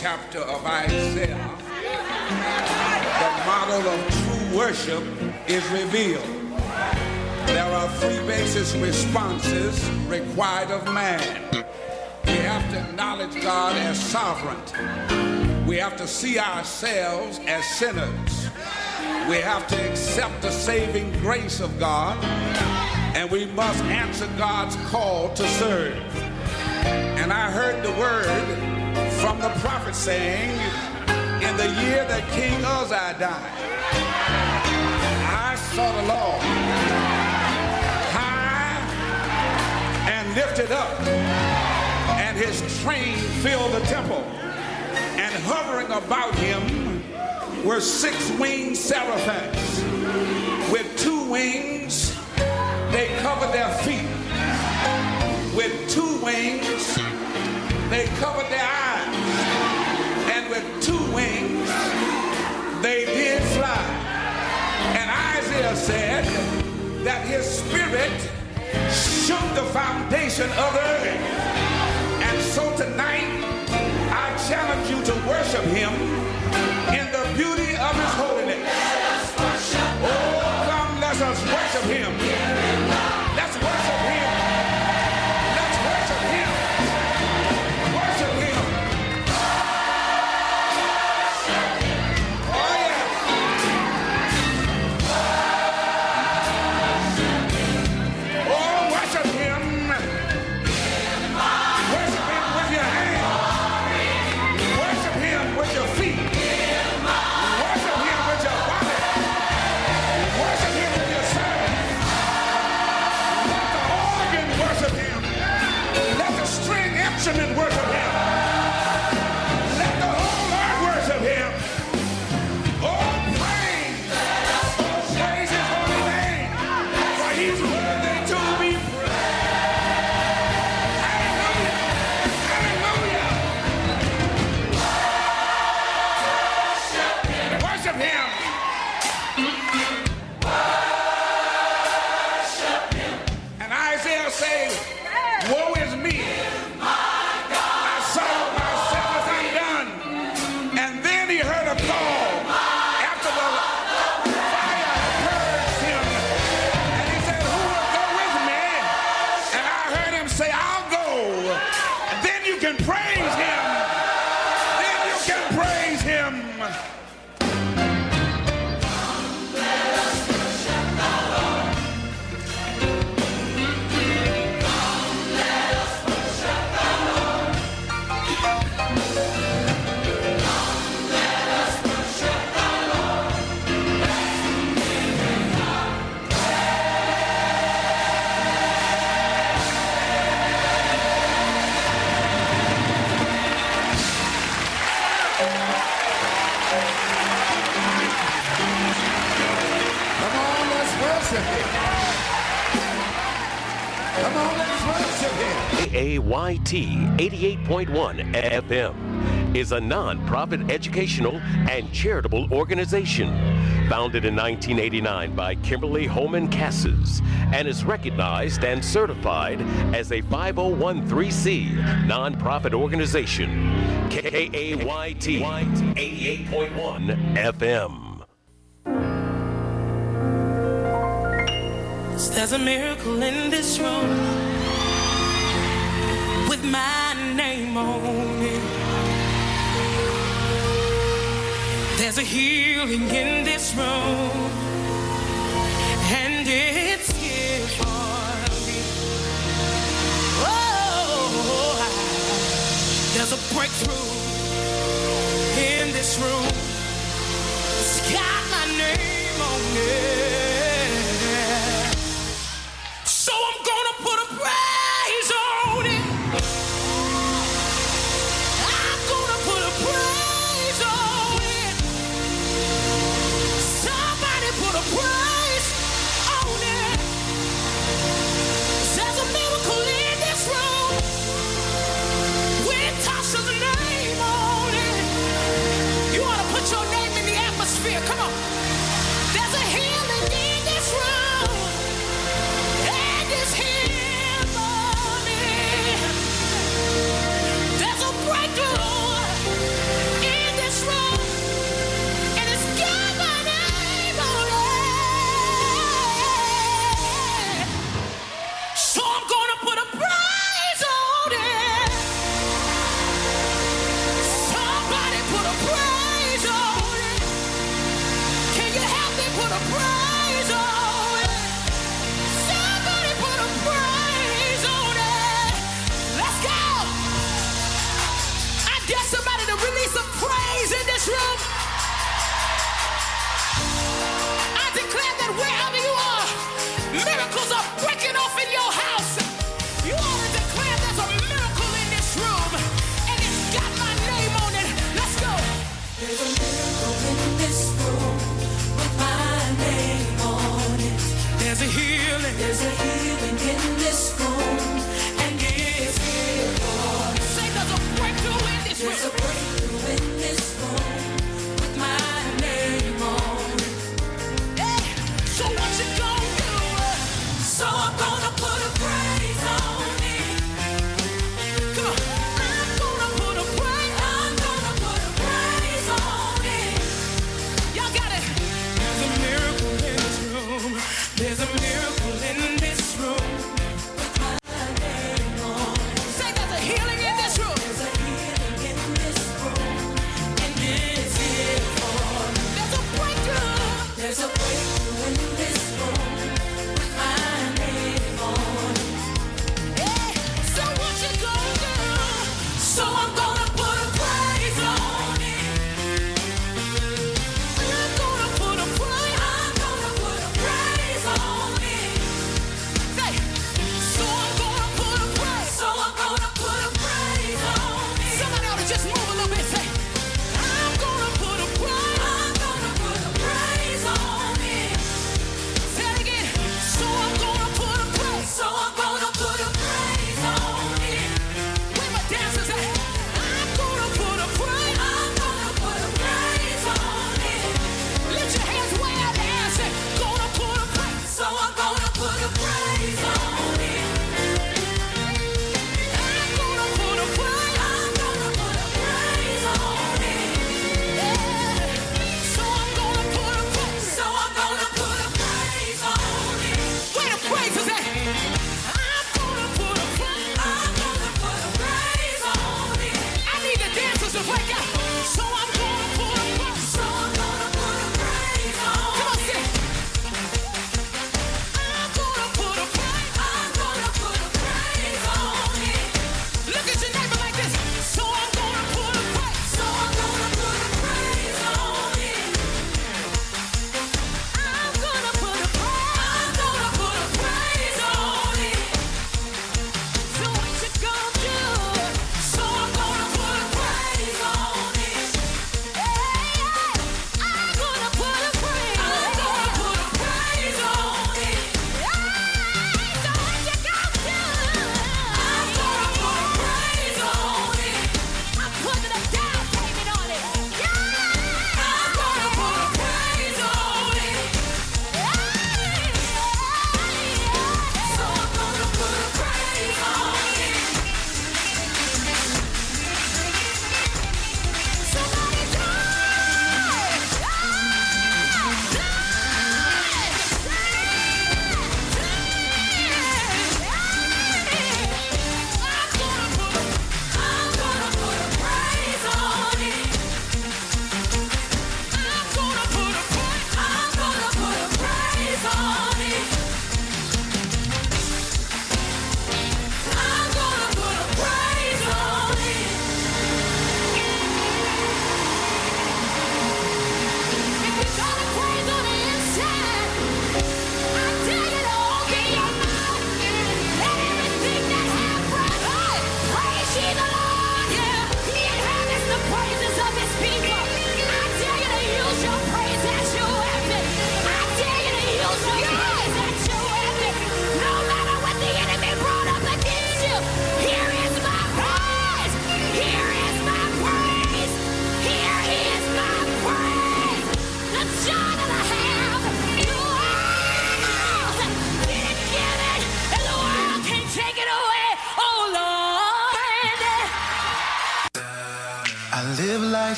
26th chapter of Isaiah, the model of true worship is revealed. There are three basic responses required of man. We have to acknowledge God as sovereign. We have to see ourselves as sinners. We have to accept the saving grace of God. And we must answer God's call to serve. And I heard the word from the prophet saying, in the year that King Uzziah died, I saw the Lord high and lifted up, and his train filled the temple. And hovering about him were six winged seraphims. With two wings, they covered their feet. With two wings, they covered their eyes. And with two wings, they did fly. And Isaiah said that his spirit shook the foundation of the earth. And so tonight, I challenge you to worship him in the beauty of his holiness. Oh, come, let us worship him. Let's worship him. KAYT 88.1 FM is a non-profit educational and charitable organization founded in 1989 by Kimberly Holman Casses and is recognized and certified as a 5013C nonprofit organization. KAYT 88.1 FM. There's a miracle in this room with my name on it. There's a healing in this room, and it's here for me. Oh, there's a breakthrough in this room. It's got my name on it.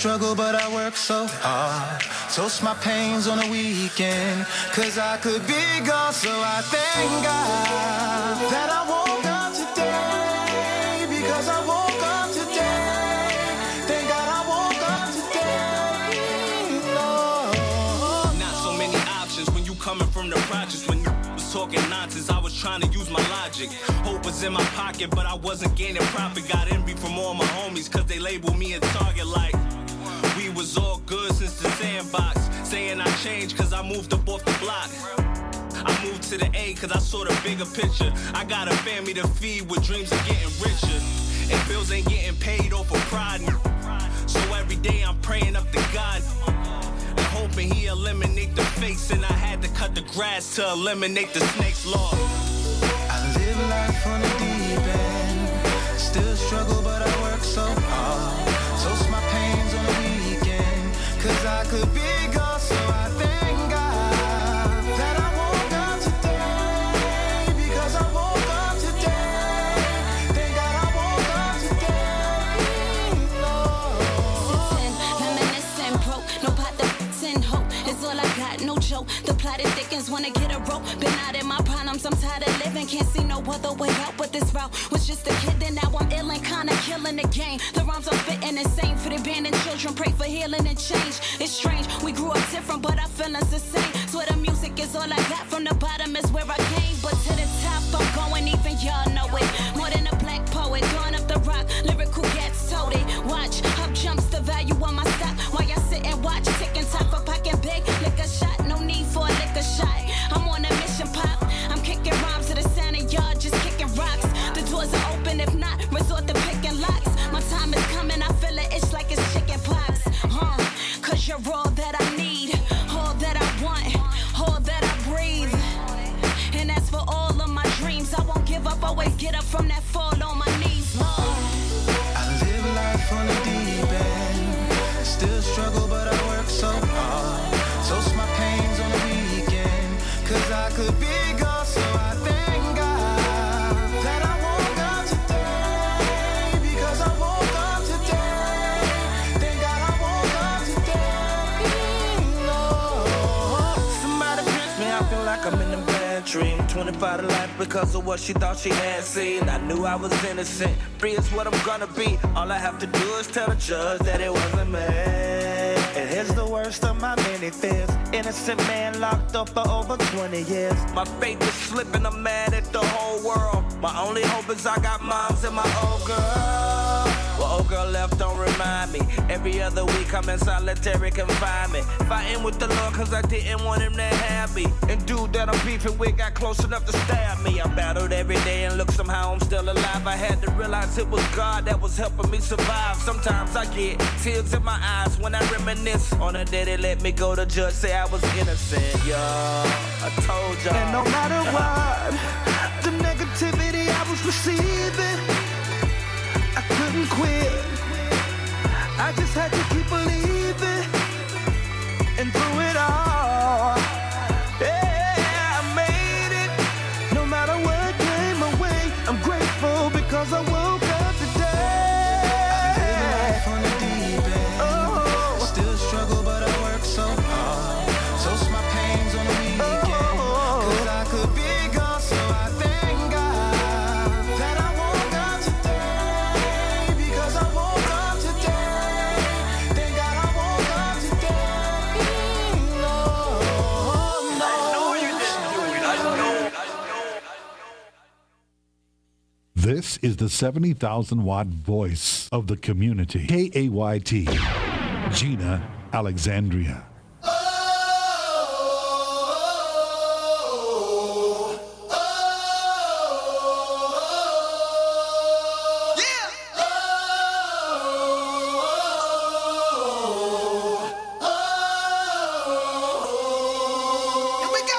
Struggle, but I work so hard. Toast my pains on the weekend, cause I could be gone, so I thank God that I woke talking nonsense, I was trying to use my logic. Hope was in my pocket, but I wasn't gaining profit. Got envy from all my homies, cause they label me a target like we was all good since the sandbox. saying I changed cause I moved up off the block. I moved to the A cause I saw the bigger picture. I got a family to feed with dreams of getting richer. And bills ain't getting paid off of pride. So every day I'm praying up to God. Hoping he eliminate the face. And I had to cut the grass to eliminate the snake's law. I live life on the deep end. Still struggle, but I work so hard. Toast my pains on the weekend. Cause I could be gone, Got, no joke. The plot is thickens, wanna get a rope. Been out in my problems, I'm tired of living. Can't see no other way out, but this route was just a kid. And now I'm ill and kinda killing the game. The rhymes are fitting insane for the abandoned children. Pray for healing and change. It's strange, we grew up different, but our feelings the same. Swear the music is all I got. From the bottom is where I came, but to the top I'm going. Even y'all know it. More than a black poet, going up the rock. Lyrical told it. Watch, up jumps the value on my 25 to life because of what she thought she had seen. I knew I was innocent. Free is what I'm gonna be. All I have to do is tell the judge that it wasn't me. And here's the worst of my many fears. Innocent man locked up for over 20 years. My faith is slipping, I'm mad at the whole world. My only hope is I got moms and my old girl. Old girl left, don't remind me. Every other week I'm in solitary confinement. Fighting with the Lord cause I didn't want him to have me. And dude that I'm beefing with got close enough to stab me. I battled every day and look, somehow I'm still alive. I had to realize it was God that was helping me survive. Sometimes I get tears in my eyes when I reminisce on the day they let me go. The judge say I was innocent, y'all. I told y'all. And no matter what, the negativity I was receiving, I just had to keep believing. And through it all, yeah, I made it. No matter what came my way, I'm grateful This is the 70,000 watt voice of the community. KAYT. Jena Alexandria.